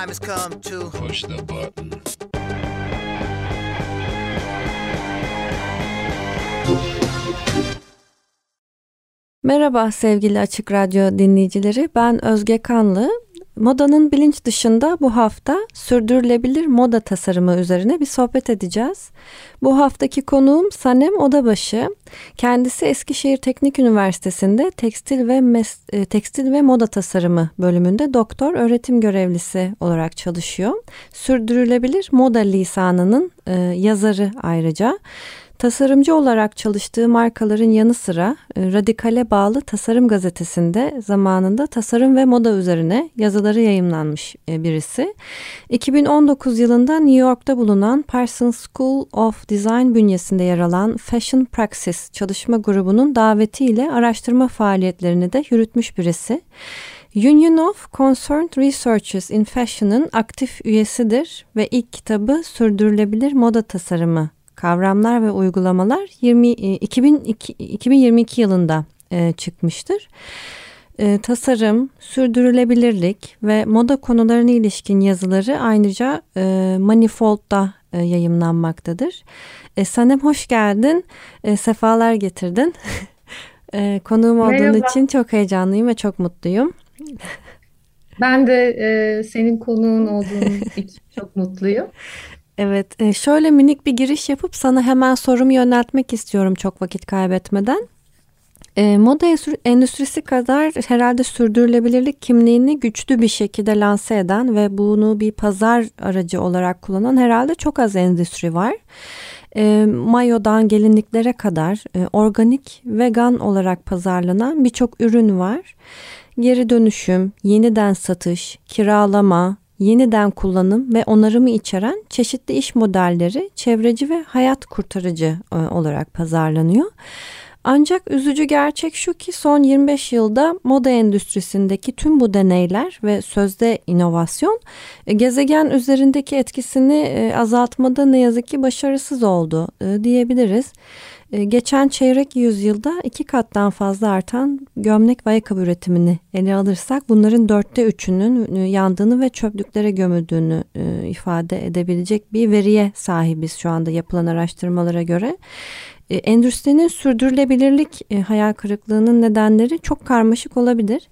Time has come to push the button. Merhaba sevgili Açık Radyo dinleyicileri. Ben Özge Kanlı. Modanın bilinç dışında bu hafta sürdürülebilir moda tasarımı üzerine bir sohbet edeceğiz. Bu haftaki konuğum Sanem Odabaşı. Kendisi Eskişehir Teknik Üniversitesi'nde tekstil ve mes- e, tekstil ve moda tasarımı bölümünde doktor öğretim görevlisi olarak çalışıyor. Sürdürülebilir moda lisanının e, yazarı ayrıca. Tasarımcı olarak çalıştığı markaların yanı sıra e, Radikal'e bağlı Tasarım Gazetesi'nde zamanında tasarım ve moda üzerine yazıları yayımlanmış e, birisi. 2019 yılında New York'ta bulunan Parsons School of Design bünyesinde yer alan Fashion Praxis çalışma grubunun davetiyle araştırma faaliyetlerini de yürütmüş birisi. Union of Concerned Researchers in Fashion'ın aktif üyesidir ve ilk kitabı Sürdürülebilir Moda Tasarımı Kavramlar ve Uygulamalar 20, 2002, 2022 yılında e, çıkmıştır. E, tasarım, sürdürülebilirlik ve moda konularına ilişkin yazıları ayrıca e, Manifold'da e, yayımlanmaktadır. E, Sanem hoş geldin, e, sefalar getirdin. e, konuğum olduğun Merhaba. için çok heyecanlıyım ve çok mutluyum. Ben de e, senin konuğun olduğun için çok mutluyum. Evet, e, şöyle minik bir giriş yapıp sana hemen sorumu yöneltmek istiyorum çok vakit kaybetmeden. E, moda endüstrisi kadar herhalde sürdürülebilirlik kimliğini güçlü bir şekilde lanse eden ve bunu bir pazar aracı olarak kullanan herhalde çok az endüstri var. E, mayodan gelinliklere kadar organik, vegan olarak pazarlanan birçok ürün var. Geri dönüşüm, yeniden satış, kiralama, yeniden kullanım ve onarımı içeren çeşitli iş modelleri çevreci ve hayat kurtarıcı e, olarak pazarlanıyor. Ancak üzücü gerçek şu ki son 25 yılda moda endüstrisindeki tüm bu deneyler ve sözde inovasyon e, gezegen üzerindeki etkisini e, azaltmada ne yazık ki başarısız oldu diyebiliriz. Ee, geçen çeyrek yüzyılda iki kattan fazla artan gömlek ve ayakkabı üretimini ele alırsak bunların dörtte üçünün e, yandığını ve çöplüklere gömüldüğünü e, ifade edebilecek bir veriye sahibiz şu anda yapılan araştırmalara göre. E, endüstrinin sürdürülebilirlik hayal kırıklığının nedenleri çok karmaşık olabilir.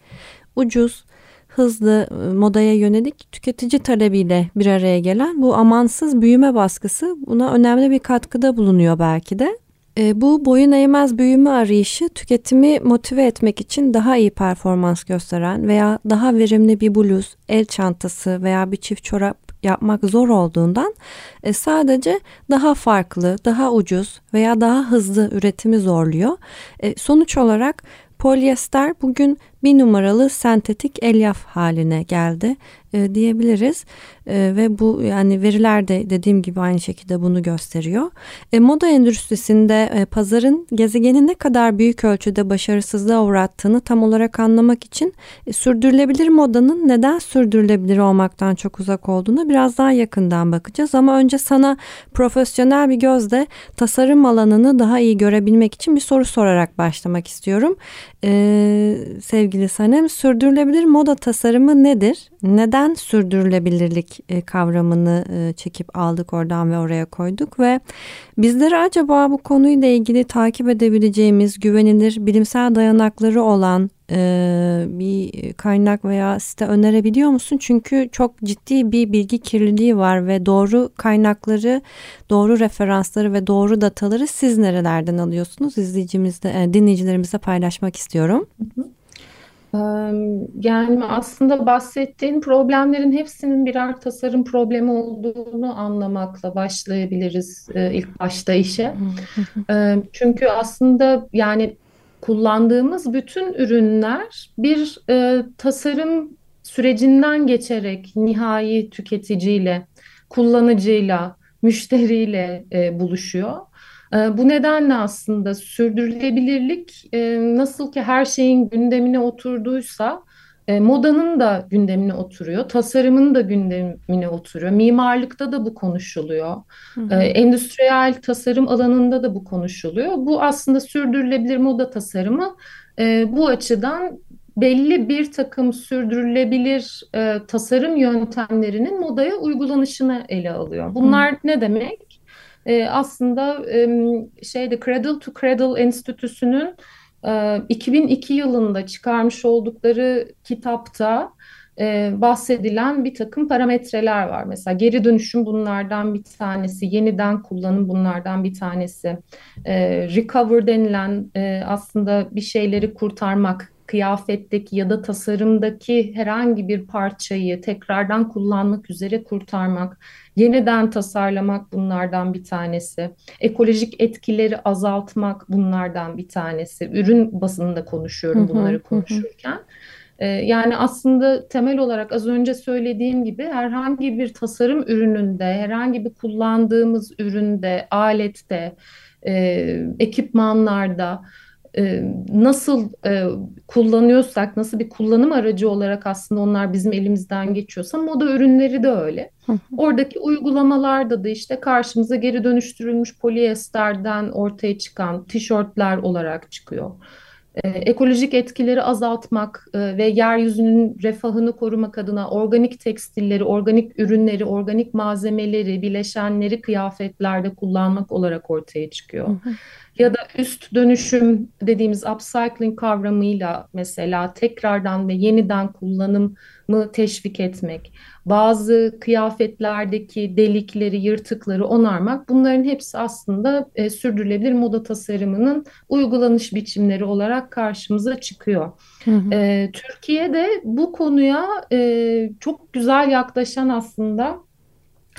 Ucuz, hızlı modaya yönelik tüketici talebiyle bir araya gelen bu amansız büyüme baskısı buna önemli bir katkıda bulunuyor belki de. E, bu boyun eğmez büyüme arayışı tüketimi motive etmek için daha iyi performans gösteren veya daha verimli bir bluz, el çantası veya bir çift çorap yapmak zor olduğundan e, sadece daha farklı, daha ucuz veya daha hızlı üretimi zorluyor. E, sonuç olarak polyester bugün bir numaralı sentetik elyaf haline geldi e, diyebiliriz e, ve bu yani veriler de dediğim gibi aynı şekilde bunu gösteriyor. E, moda endüstrisinde e, pazarın gezegeni ne kadar büyük ölçüde başarısızlığa uğrattığını tam olarak anlamak için e, sürdürülebilir modanın neden sürdürülebilir olmaktan çok uzak olduğunu biraz daha yakından bakacağız. Ama önce sana profesyonel bir gözle tasarım alanını daha iyi görebilmek için bir soru sorarak başlamak istiyorum. E, sevgili Sanem, sürdürülebilir moda tasarımı nedir? Neden sürdürülebilirlik e, kavramını e, çekip aldık oradan ve oraya koyduk ve bizlere acaba bu konuyla ilgili takip edebileceğimiz güvenilir bilimsel dayanakları olan e, bir kaynak veya site önerebiliyor musun? Çünkü çok ciddi bir bilgi kirliliği var ve doğru kaynakları, doğru referansları ve doğru dataları siz nerelerden alıyorsunuz? İzleyicimizde, dinleyicilerimizle paylaşmak istiyorum. Hı hı. Yani aslında bahsettiğin problemlerin hepsinin birer tasarım problemi olduğunu anlamakla başlayabiliriz ilk başta işe. Çünkü aslında yani kullandığımız bütün ürünler bir tasarım sürecinden geçerek nihai tüketiciyle, kullanıcıyla, müşteriyle buluşuyor. E, bu nedenle aslında sürdürülebilirlik e, nasıl ki her şeyin gündemine oturduysa e, modanın da gündemine oturuyor, tasarımın da gündemine oturuyor, mimarlıkta da bu konuşuluyor, hı hı. E, endüstriyel tasarım alanında da bu konuşuluyor. Bu aslında sürdürülebilir moda tasarımı bu açıdan belli bir takım sürdürülebilir e, tasarım yöntemlerinin modaya uygulanışını ele alıyor. Bunlar hı. ne demek? E, aslında e, şeyde Cradle to Cradle Enstitüsü'nün 2002 ee, yılında çıkarmış oldukları kitapta e, bahsedilen bir takım parametreler var. Mesela geri dönüşüm bunlardan bir tanesi, yeniden kullanım bunlardan bir tanesi. E, recover denilen e, aslında bir şeyleri kurtarmak, kıyafetteki ya da tasarımdaki herhangi bir parçayı tekrardan kullanmak üzere kurtarmak, yeniden tasarlamak bunlardan bir tanesi. Ekolojik etkileri azaltmak bunlardan bir tanesi. Ürün basınında konuşuyorum bunları konuşurken. Ee, yani aslında temel olarak az önce söylediğim gibi herhangi bir tasarım ürününde, herhangi bir kullandığımız üründe, alette, e, ekipmanlarda e, nasıl e, kullanıyorsak, nasıl bir kullanım aracı olarak aslında onlar bizim elimizden geçiyorsa moda ürünleri de öyle. Oradaki uygulamalarda da işte karşımıza geri dönüştürülmüş polyesterden ortaya çıkan tişörtler olarak çıkıyor. E, ekolojik etkileri azaltmak e, ve yeryüzünün refahını korumak adına organik tekstilleri, organik ürünleri, organik malzemeleri, bileşenleri kıyafetlerde kullanmak olarak ortaya çıkıyor. Ya da üst dönüşüm dediğimiz upcycling kavramıyla mesela tekrardan ve yeniden kullanımı teşvik etmek, bazı kıyafetlerdeki delikleri, yırtıkları onarmak bunların hepsi aslında e, sürdürülebilir moda tasarımının uygulanış biçimleri olarak karşımıza çıkıyor. Hı hı. E, Türkiye'de bu konuya e, çok güzel yaklaşan aslında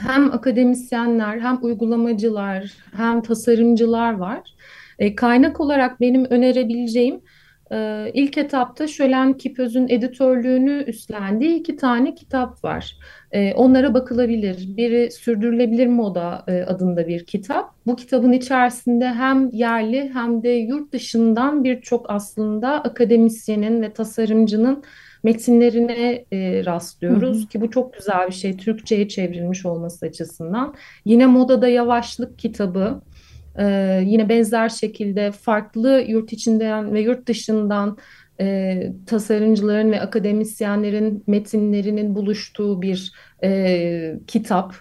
hem akademisyenler hem uygulamacılar hem tasarımcılar var. E, kaynak olarak benim önerebileceğim e, ilk etapta Şölen Kipöz'ün editörlüğünü üstlendiği iki tane kitap var. E, onlara bakılabilir. Biri Sürdürülebilir Moda e, adında bir kitap. Bu kitabın içerisinde hem yerli hem de yurt dışından birçok aslında akademisyenin ve tasarımcının metinlerine e, rastlıyoruz hı hı. ki bu çok güzel bir şey Türkçe'ye çevrilmiş olması açısından. Yine Modada Yavaşlık kitabı ee, yine benzer şekilde farklı yurt içinden ve yurt dışından e, tasarımcıların ve akademisyenlerin metinlerinin buluştuğu bir e, kitap.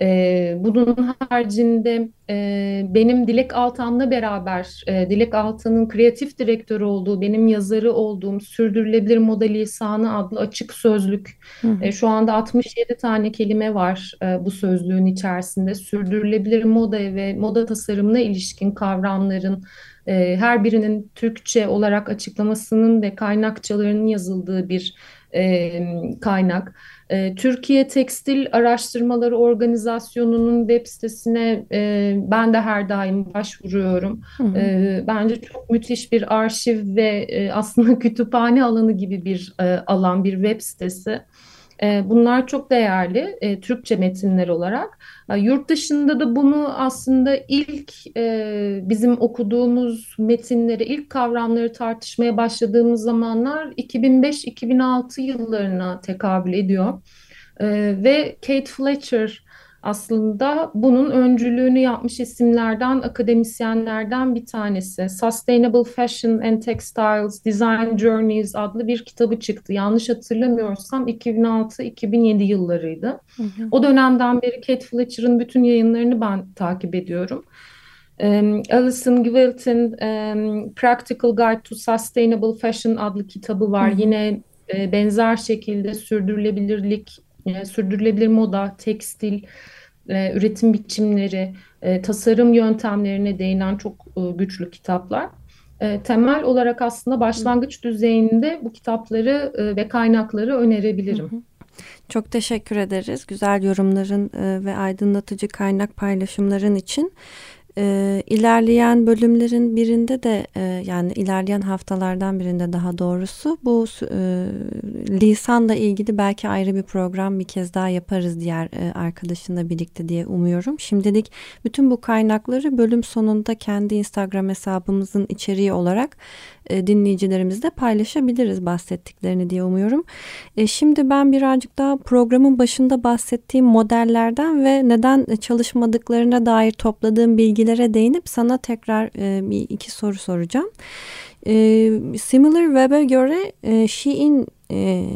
E, bunun haricinde e, benim Dilek Altan'la beraber e, Dilek Altan'ın kreatif direktörü olduğu, benim yazarı olduğum Sürdürülebilir Moda Lisanı adlı açık sözlük. E, şu anda 67 tane kelime var e, bu sözlüğün içerisinde. Sürdürülebilir moda ve moda tasarımına ilişkin kavramların e, her birinin Türkçe olarak açıklamasının ve kaynakçalarının yazıldığı bir e, kaynak. E, Türkiye Tekstil Araştırmaları Organizasyonu'nun web sitesine e, ben de her daim başvuruyorum. Hı hı. E, bence çok müthiş bir arşiv ve e, aslında kütüphane alanı gibi bir e, alan, bir web sitesi. E, bunlar çok değerli e, Türkçe metinler olarak. E, yurt dışında da bunu aslında ilk bizim okuduğumuz metinleri, ilk kavramları tartışmaya başladığımız zamanlar 2005-2006 yıllarına tekabül ediyor. Ve Kate Fletcher aslında bunun öncülüğünü yapmış isimlerden, akademisyenlerden bir tanesi. Sustainable Fashion and Textiles Design Journeys adlı bir kitabı çıktı. Yanlış hatırlamıyorsam 2006-2007 yıllarıydı. Hı hı. O dönemden beri Kate Fletcher'ın bütün yayınlarını ben takip ediyorum. Um, Alison Gwilt'in um, Practical Guide to Sustainable Fashion adlı kitabı var. Hı hı. Yine e, benzer şekilde sürdürülebilirlik, e, sürdürülebilir moda, tekstil, e, üretim biçimleri, e, tasarım yöntemlerine değinen çok e, güçlü kitaplar. Temel olarak aslında başlangıç düzeyinde bu kitapları ve kaynakları önerebilirim. Çok teşekkür ederiz güzel yorumların ve aydınlatıcı kaynak paylaşımların için. E, ilerleyen bölümlerin birinde de e, yani ilerleyen haftalardan birinde daha doğrusu bu e, lisanla ilgili belki ayrı bir program bir kez daha yaparız diğer e, arkadaşınla birlikte diye umuyorum. Şimdilik bütün bu kaynakları bölüm sonunda kendi Instagram hesabımızın içeriği olarak e, dinleyicilerimizle paylaşabiliriz bahsettiklerini diye umuyorum. E, şimdi ben birazcık daha programın başında bahsettiğim modellerden ve neden çalışmadıklarına dair topladığım bilgilere değinip sana tekrar e, bir iki soru soracağım. Similar Web'e göre Shein e,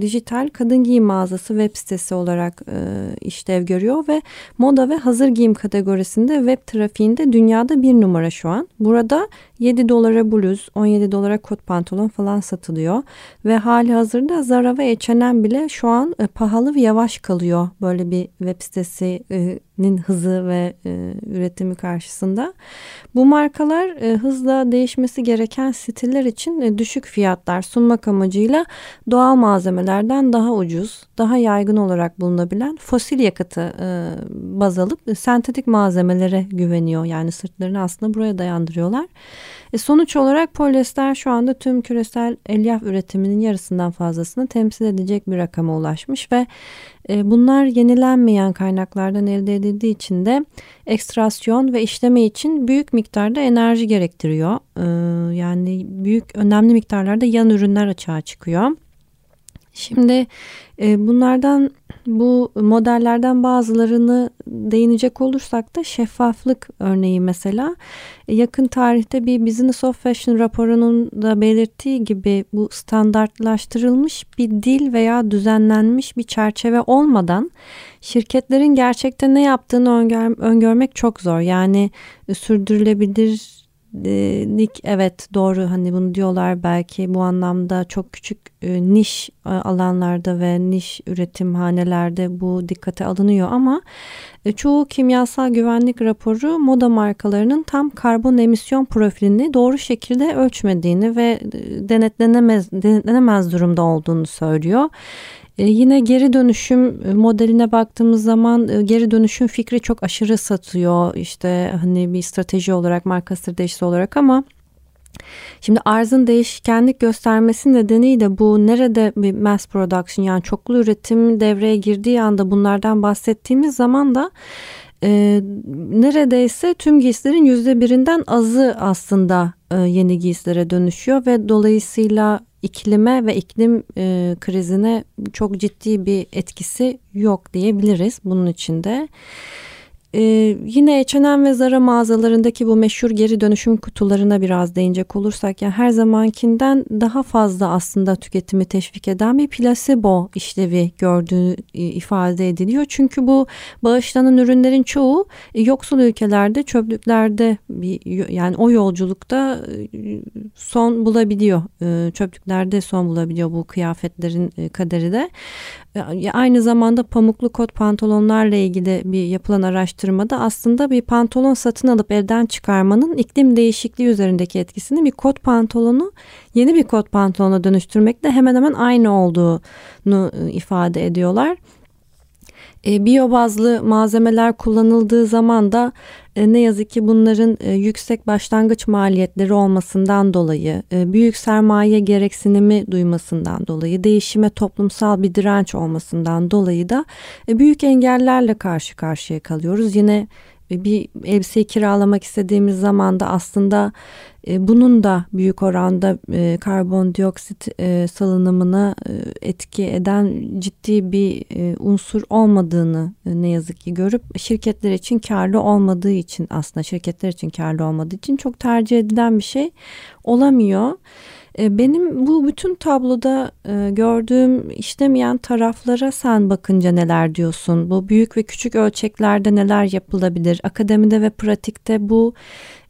dijital kadın giyim mağazası web sitesi olarak e, işlev görüyor ve moda ve hazır giyim kategorisinde web trafiğinde dünyada bir numara şu an. Burada 7 dolara bluz, 17 dolara kot pantolon falan satılıyor ve hali hazırda Zara ve H&M bile şu an e, pahalı ve yavaş kalıyor böyle bir web sitesinin hızı ve e, üretimi karşısında. Bu markalar e, hızla değişmesi gereken stiller için e, düşük fiyatlar sunmak amacıyla doğal malzemelerden daha ucuz, daha yaygın olarak bulunabilen fosil yakıtı e, baz alıp e, sentetik malzemelere güveniyor. Yani sırtlarını aslında buraya dayandırıyorlar. E, sonuç olarak polyester şu anda tüm küresel elyaf üretiminin yarısından fazlasını temsil edecek bir rakama ulaşmış ve bunlar yenilenmeyen kaynaklardan elde edildiği için de ekstrasyon ve işleme için büyük miktarda enerji gerektiriyor. E, yani büyük önemli miktarlarda yan ürünler açığa çıkıyor. Şimdi e, bunlardan bu modellerden bazılarını değinecek olursak da şeffaflık örneği mesela yakın tarihte bir Business of Fashion raporunun da belirttiği gibi bu standartlaştırılmış bir dil veya düzenlenmiş bir çerçeve olmadan şirketlerin gerçekten ne yaptığını öngör, öngörmek çok zor. Yani e, lik evet doğru hani bunu diyorlar belki bu anlamda çok küçük e, niş e, alanlarda ve niş üretimhanelerde bu dikkate alınıyor ama e, çoğu kimyasal güvenlik raporu moda markalarının tam karbon emisyon profilini doğru şekilde ölçmediğini ve denetlenemez denetlenemez durumda olduğunu söylüyor. E, yine geri dönüşüm e, modeline baktığımız zaman e, geri dönüşüm fikri çok aşırı satıyor. İşte hani bir strateji olarak marka stratejisi olarak ama Şimdi arzın değişkenlik göstermesi nedeniyle bu nerede bir mass production yani çoklu üretim devreye girdiği anda bunlardan bahsettiğimiz zaman da e, neredeyse tüm giysilerin yüzde birinden azı aslında e, yeni giysilere dönüşüyor ve dolayısıyla iklime ve iklim e, krizine çok ciddi bir etkisi yok diyebiliriz bunun içinde. Ee, yine H&M ve Zara mağazalarındaki bu meşhur geri dönüşüm kutularına biraz değinecek olursak yani her zamankinden daha fazla aslında tüketimi teşvik eden bir placebo işlevi gördüğü e, ifade ediliyor. Çünkü bu bağışlanan ürünlerin çoğu e, yoksul ülkelerde çöplüklerde bir, yani o yolculukta e, son bulabiliyor. Çöplüklerde son bulabiliyor bu kıyafetlerin kaderi de. Aynı zamanda pamuklu kot pantolonlarla ilgili bir yapılan araştırmada aslında bir pantolon satın alıp evden çıkarmanın iklim değişikliği üzerindeki etkisini bir kot pantolonu yeni bir kot pantolona dönüştürmekle hemen hemen aynı olduğunu e, ifade ediyorlar. E, biyo bazlı malzemeler kullanıldığı zaman da ne yazık ki bunların e, yüksek başlangıç maliyetleri olmasından dolayı, e, büyük sermaye gereksinimi duymasından dolayı, değişime toplumsal bir direnç olmasından dolayı da e, büyük engellerle karşı karşıya kalıyoruz. Yine bir elbiseyi kiralamak istediğimiz zaman da aslında e, bunun da büyük oranda e, karbondioksit e, salınımına e, etki eden ciddi bir e, unsur olmadığını e, ne yazık ki görüp şirketler için karlı olmadığı için aslında şirketler için karlı olmadığı için çok tercih edilen bir şey olamıyor. E, benim bu bütün tabloda e, gördüğüm işlemeyen taraflara sen bakınca neler diyorsun? Bu büyük ve küçük ölçeklerde neler yapılabilir? Akademide ve pratikte bu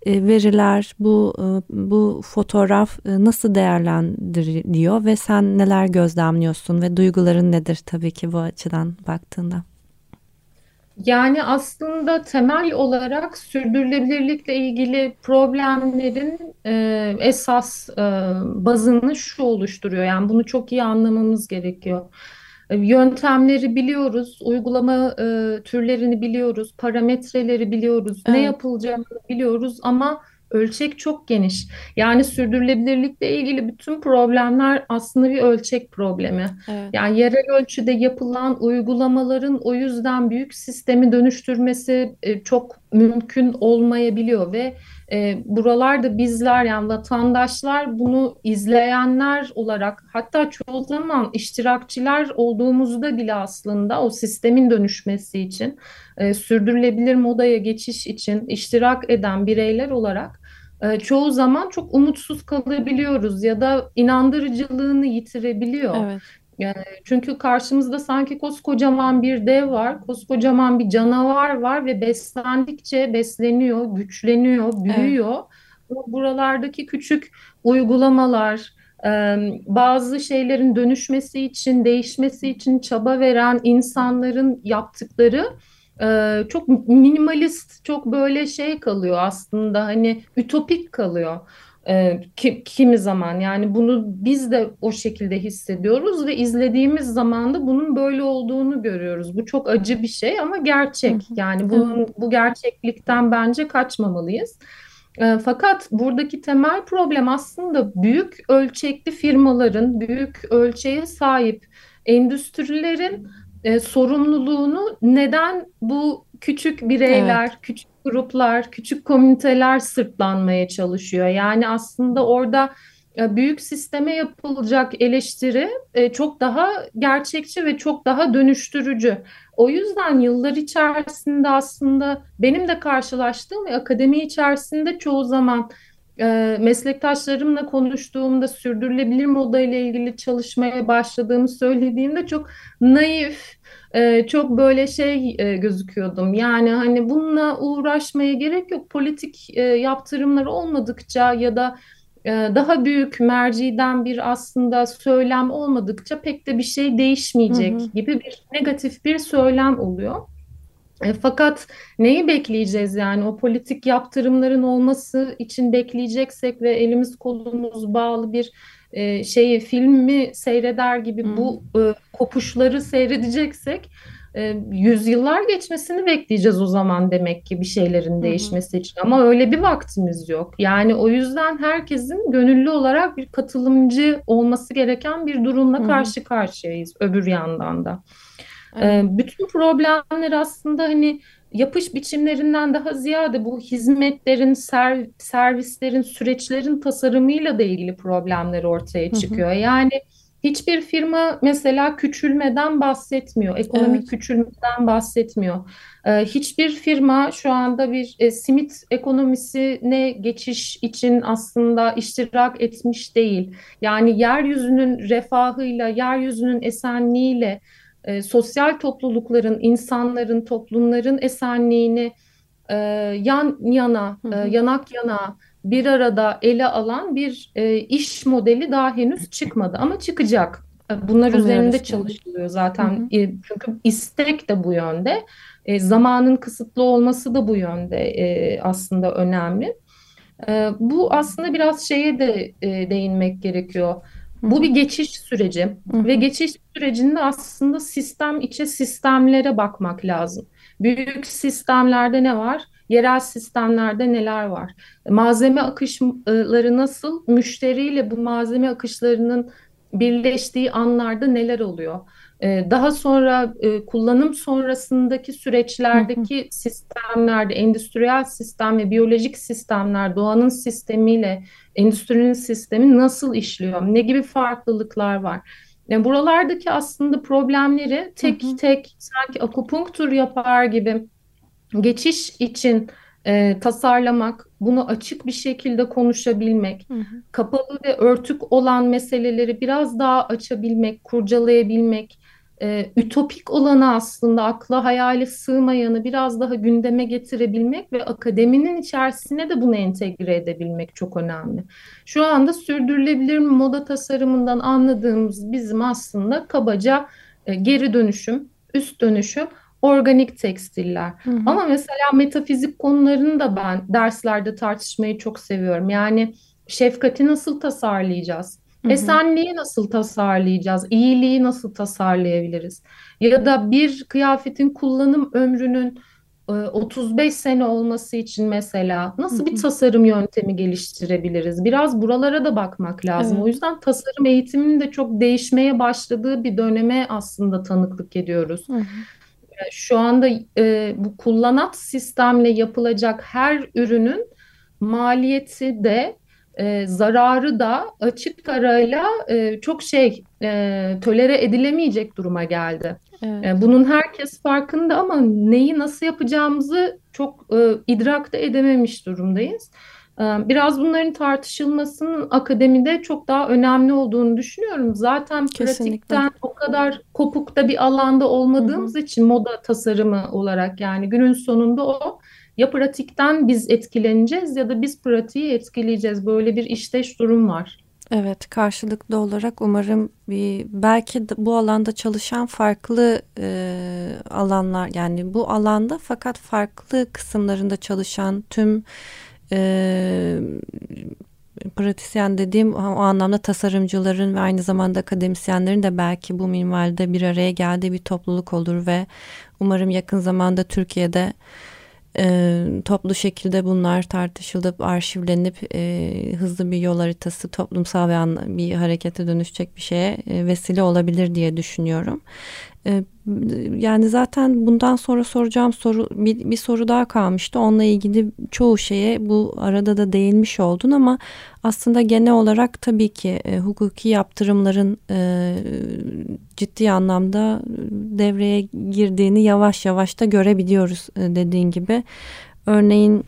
e, veriler, bu bu fotoğraf nasıl değerlendiriliyor ve sen neler gözlemliyorsun ve duyguların nedir tabii ki bu açıdan baktığında? Yani aslında temel olarak sürdürülebilirlikle ilgili problemlerin e, esas e, bazını şu oluşturuyor. Yani bunu çok iyi anlamamız gerekiyor. E, yöntemleri biliyoruz, uygulama e, türlerini biliyoruz, parametreleri biliyoruz, ne Evet, yapılacağını biliyoruz ama ölçek çok geniş. Yani sürdürülebilirlikle ilgili bütün problemler aslında bir ölçek problemi. evet. Yani yerel ölçüde yapılan uygulamaların o yüzden büyük sistemi dönüştürmesi e, çok mümkün olmayabiliyor ve e, buralarda bizler yani vatandaşlar bunu izleyenler olarak hatta çoğu zaman iştirakçiler olduğumuzda bile aslında o sistemin dönüşmesi için e, sürdürülebilir modaya geçiş için iştirak eden bireyler olarak e, çoğu zaman çok umutsuz kalabiliyoruz ya da inandırıcılığını yitirebiliyor. Evet. Yani çünkü karşımızda sanki koskocaman bir dev var, koskocaman bir canavar var ve beslendikçe besleniyor, güçleniyor, Evet. büyüyor. Ama buralardaki küçük uygulamalar, e, bazı şeylerin dönüşmesi için, değişmesi için çaba veren insanların yaptıkları e, çok minimalist, çok böyle şey kalıyor aslında hani ütopik kalıyor. E, ki- kimi zaman yani bunu biz de o şekilde hissediyoruz ve izlediğimiz zaman da bunun böyle olduğunu görüyoruz. Bu çok acı bir şey ama gerçek. Yani bunun bu gerçeklikten bence kaçmamalıyız. E, fakat buradaki temel problem aslında büyük ölçekli firmaların, büyük ölçeğe sahip endüstrilerin e, sorumluluğunu neden bu küçük Evet. bireyler, küçük gruplar, küçük komüniteler sırtlanmaya çalışıyor? Yani aslında orada e, büyük sisteme yapılacak eleştiri e, çok daha gerçekçi ve çok daha dönüştürücü. O yüzden yıllar içerisinde aslında benim de karşılaştığım akademi içerisinde çoğu zaman e, meslektaşlarımla konuştuğumda sürdürülebilir moda ile ilgili çalışmaya başladığımı söylediğimde çok naif, e, çok böyle şey e, gözüküyordum. Yani hani bununla uğraşmaya gerek yok. Politik e, yaptırımlar olmadıkça ya da e, daha büyük merciden bir aslında söylem olmadıkça pek de bir şey Hı hı. değişmeyecek gibi bir negatif bir söylem oluyor. E, fakat neyi bekleyeceğiz yani o politik yaptırımların olması için bekleyeceksek ve elimiz kolumuz bağlı bir e, şeyi filmi seyreder gibi hı. bu e, kopuşları seyredeceksek e, yüzyıllar geçmesini bekleyeceğiz o zaman demek ki bir şeylerin değişmesi için. Ama öyle bir vaktimiz yok. Yani o yüzden herkesin gönüllü olarak bir katılımcı olması gereken bir durumla karşı karşıyayız öbür yandan da. Evet. Bütün problemler aslında hani yapış biçimlerinden daha ziyade bu hizmetlerin, ser- servislerin, süreçlerin tasarımıyla da ilgili problemler ortaya Hı hı. çıkıyor. Yani hiçbir firma mesela küçülmeden bahsetmiyor, ekonomik Evet. küçülmeden bahsetmiyor. Hiçbir firma şu anda bir e, simit ekonomisine geçiş için aslında iştirak etmiş değil. Yani yeryüzünün refahıyla, yeryüzünün esenliğiyle e, sosyal toplulukların, insanların, toplumların esenliğini e, yan yana, Hı e, hı. yanak yana bir arada ele alan bir e, iş modeli daha henüz çıkmadı ama çıkacak. E, Bunlar Umuyoruz üzerinde ki. çalışılıyor Hı zaten. hı. E, çünkü istek de bu yönde. E, zamanın kısıtlı olması da bu yönde e, aslında önemli. Ee, bu aslında biraz şeye de e, değinmek gerekiyor. Bu bir geçiş süreci Hı ve geçiş sürecinde aslında sistem içe sistemlere bakmak lazım. Büyük sistemlerde ne var? Yerel sistemlerde neler var? Malzeme akışları nasıl? Müşteriyle bu malzeme akışlarının birleştiği anlarda neler oluyor? Ee, Daha sonra e, kullanım sonrasındaki süreçlerdeki sistemlerde, endüstriyel sistem ve biyolojik sistemler, doğanın sistemiyle endüstrinin sistemi nasıl işliyor? Ne gibi farklılıklar var? Yani buralardaki aslında problemleri Hı tek hı. tek sanki akupunktur yapar gibi geçiş için e, tasarlamak, bunu açık bir şekilde konuşabilmek, Hı hı. kapalı ve örtük olan meseleleri biraz daha açabilmek, kurcalayabilmek, e, ütopik olanı aslında akla hayale sığmayanı biraz daha gündeme getirebilmek ve akademinin içerisine de bunu entegre edebilmek çok önemli. Şu anda sürdürülebilir moda tasarımından anladığımız bizim aslında kabaca e, geri dönüşüm, üst dönüşüm, organik tekstiller. Hı hı. Ama mesela metafizik konularını da ben derslerde tartışmayı çok seviyorum. Yani şefkati nasıl tasarlayacağız? Hı hı. Esenliği nasıl tasarlayacağız? İyiliği nasıl tasarlayabiliriz? Ya da bir kıyafetin kullanım ömrünün 35 e, sene olması için mesela nasıl bir tasarım yöntemi geliştirebiliriz? Biraz buralara da bakmak lazım. Evet. O yüzden tasarım eğitiminin de çok değişmeye başladığı bir döneme aslında tanıklık ediyoruz. Hı hı. Şu anda e, bu kullanat sistemle yapılacak her ürünün maliyeti de e, zararı da açık arayla e, çok şey e, tolere edilemeyecek duruma geldi. Evet. E, bunun herkes farkında ama neyi nasıl yapacağımızı çok e, idrak da edememiş durumdayız. E, biraz bunların tartışılmasının akademide çok daha önemli olduğunu düşünüyorum. Zaten Kesinlikle. pratikten o kadar kopukta bir alanda olmadığımız Hı -hı. için moda tasarımı olarak yani günün sonunda o ya pratikten biz etkileneceğiz ya da biz pratiği etkileyeceğiz. Böyle bir işteş durum var. Evet karşılıklı olarak umarım bir belki bu alanda çalışan farklı e, alanlar yani bu alanda fakat farklı kısımlarında çalışan tüm e, pratisyen dediğim o anlamda tasarımcıların ve aynı zamanda akademisyenlerin de belki bu minvalde bir araya geldiği bir topluluk olur ve umarım yakın zamanda Türkiye'de e, toplu şekilde bunlar tartışılıp arşivlenip e, hızlı bir yol haritası toplumsal bir, bir harekete dönüşecek bir şeye e, vesile olabilir diye düşünüyorum. E, yani zaten bundan sonra soracağım soru bir, bir soru daha kalmıştı. Onunla ilgili çoğu şeye bu arada da değinmiş oldun ama aslında genel olarak tabii ki e, hukuki yaptırımların e, ciddi anlamda devreye girdiğini yavaş yavaş da görebiliyoruz e, dediğin gibi. Örneğin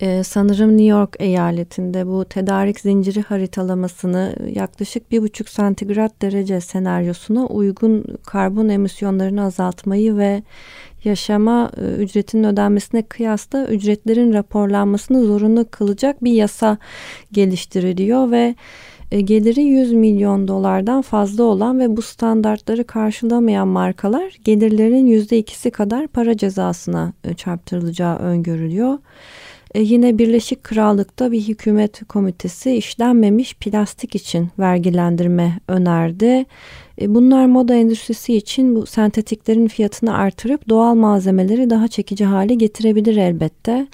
ee, sanırım New York eyaletinde bu tedarik zinciri haritalamasını yaklaşık bir buçuk santigrat derece senaryosuna uygun karbon emisyonlarını azaltmayı ve yaşama e, ücretinin ödenmesine kıyasla ücretlerin raporlanmasını zorunlu kılacak bir yasa geliştiriliyor ve e, geliri 100 milyon dolardan fazla olan ve bu standartları karşılamayan markalar gelirlerin %2'si kadar para cezasına e, çarptırılacağı öngörülüyor. E, yine Birleşik Krallık'ta bir hükümet komitesi işlenmemiş plastik için vergilendirme önerdi. E, bunlar moda endüstrisi için bu sentetiklerin fiyatını artırıp doğal malzemeleri daha çekici hale getirebilir elbette.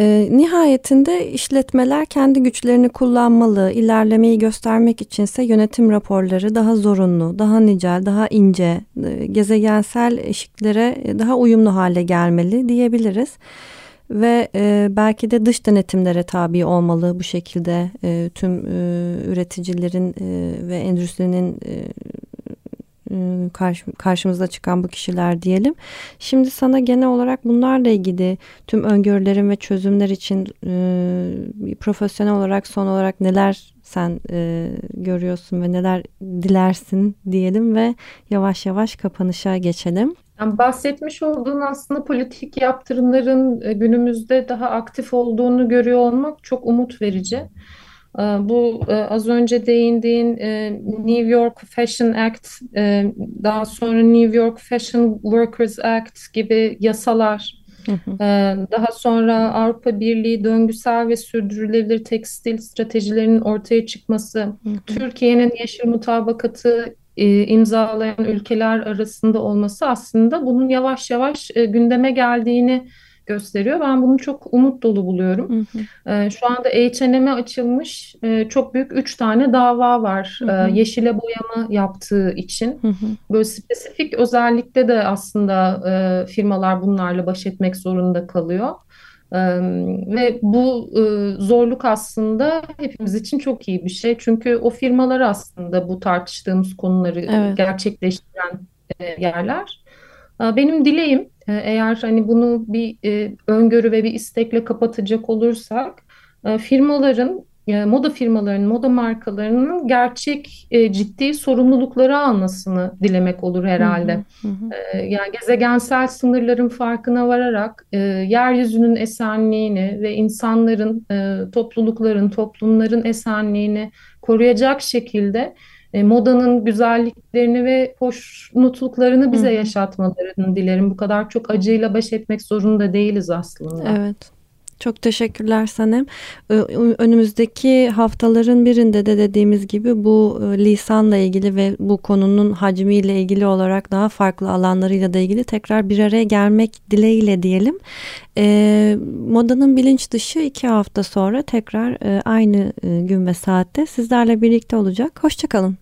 E, nihayetinde işletmeler kendi güçlerini kullanmalı, ilerlemeyi göstermek içinse yönetim raporları daha zorunlu, daha nicel, daha ince, e, gezegensel eşiklere daha uyumlu hale gelmeli diyebiliriz ve e, belki de dış denetimlere tabi olmalı bu şekilde e, tüm e, üreticilerin e, ve endüstrinin e, e karş, karşımıza çıkan bu kişiler diyelim. Şimdi sana genel olarak bunlarla ilgili tüm öngörülerin ve çözümler için e, profesyonel olarak son olarak neler sen e, görüyorsun ve neler dilersin diyelim ve yavaş yavaş kapanışa geçelim. Yani bahsetmiş olduğun aslında politik yaptırımların e, günümüzde daha aktif olduğunu görüyor olmak çok umut verici. E, bu e, az önce değindiğin New York Fashion Act, daha sonra New York Fashion Workers Act gibi yasalar, daha sonra Avrupa Birliği döngüsel ve sürdürülebilir tekstil stratejilerinin ortaya çıkması, Türkiye'nin yeşil mutabakatı e, imzalayan ülkeler arasında olması aslında bunun yavaş yavaş e, gündeme geldiğini gösteriyor. Ben bunu çok umut dolu buluyorum. Hı hı. E, şu anda H&M'e açılmış e, çok büyük üç tane dava var. Hı hı. E, yeşile boyama yaptığı için. Hı hı. Böyle spesifik özellikle de aslında e, firmalar bunlarla baş etmek zorunda kalıyor. Ve bu zorluk aslında hepimiz için çok iyi bir şey. Çünkü o firmalar aslında bu tartıştığımız konuları evet. gerçekleştiren yerler. Benim dileğim eğer hani bunu bir öngörü ve bir istekle kapatacak olursak firmaların moda firmalarının, moda markalarının gerçek e, ciddi sorumlulukları almasını dilemek olur herhalde. Hı hı hı. E, yani gezegensel sınırların farkına vararak e, yeryüzünün esenliğini ve insanların, e, toplulukların, toplumların esenliğini koruyacak şekilde e, modanın güzelliklerini ve hoşnutluklarını bize yaşatmalarını dilerim. Bu kadar çok acıyla baş etmek zorunda değiliz aslında. Evet. Çok teşekkürler Sanem. Önümüzdeki haftaların birinde de dediğimiz gibi bu e, lisanla ilgili ve bu konunun hacmiyle ilgili olarak daha farklı alanlarıyla da ilgili tekrar bir araya gelmek dileğiyle diyelim. Modanın bilinç dışı iki hafta sonra tekrar e, aynı gün ve saatte sizlerle birlikte olacak. Hoşçakalın.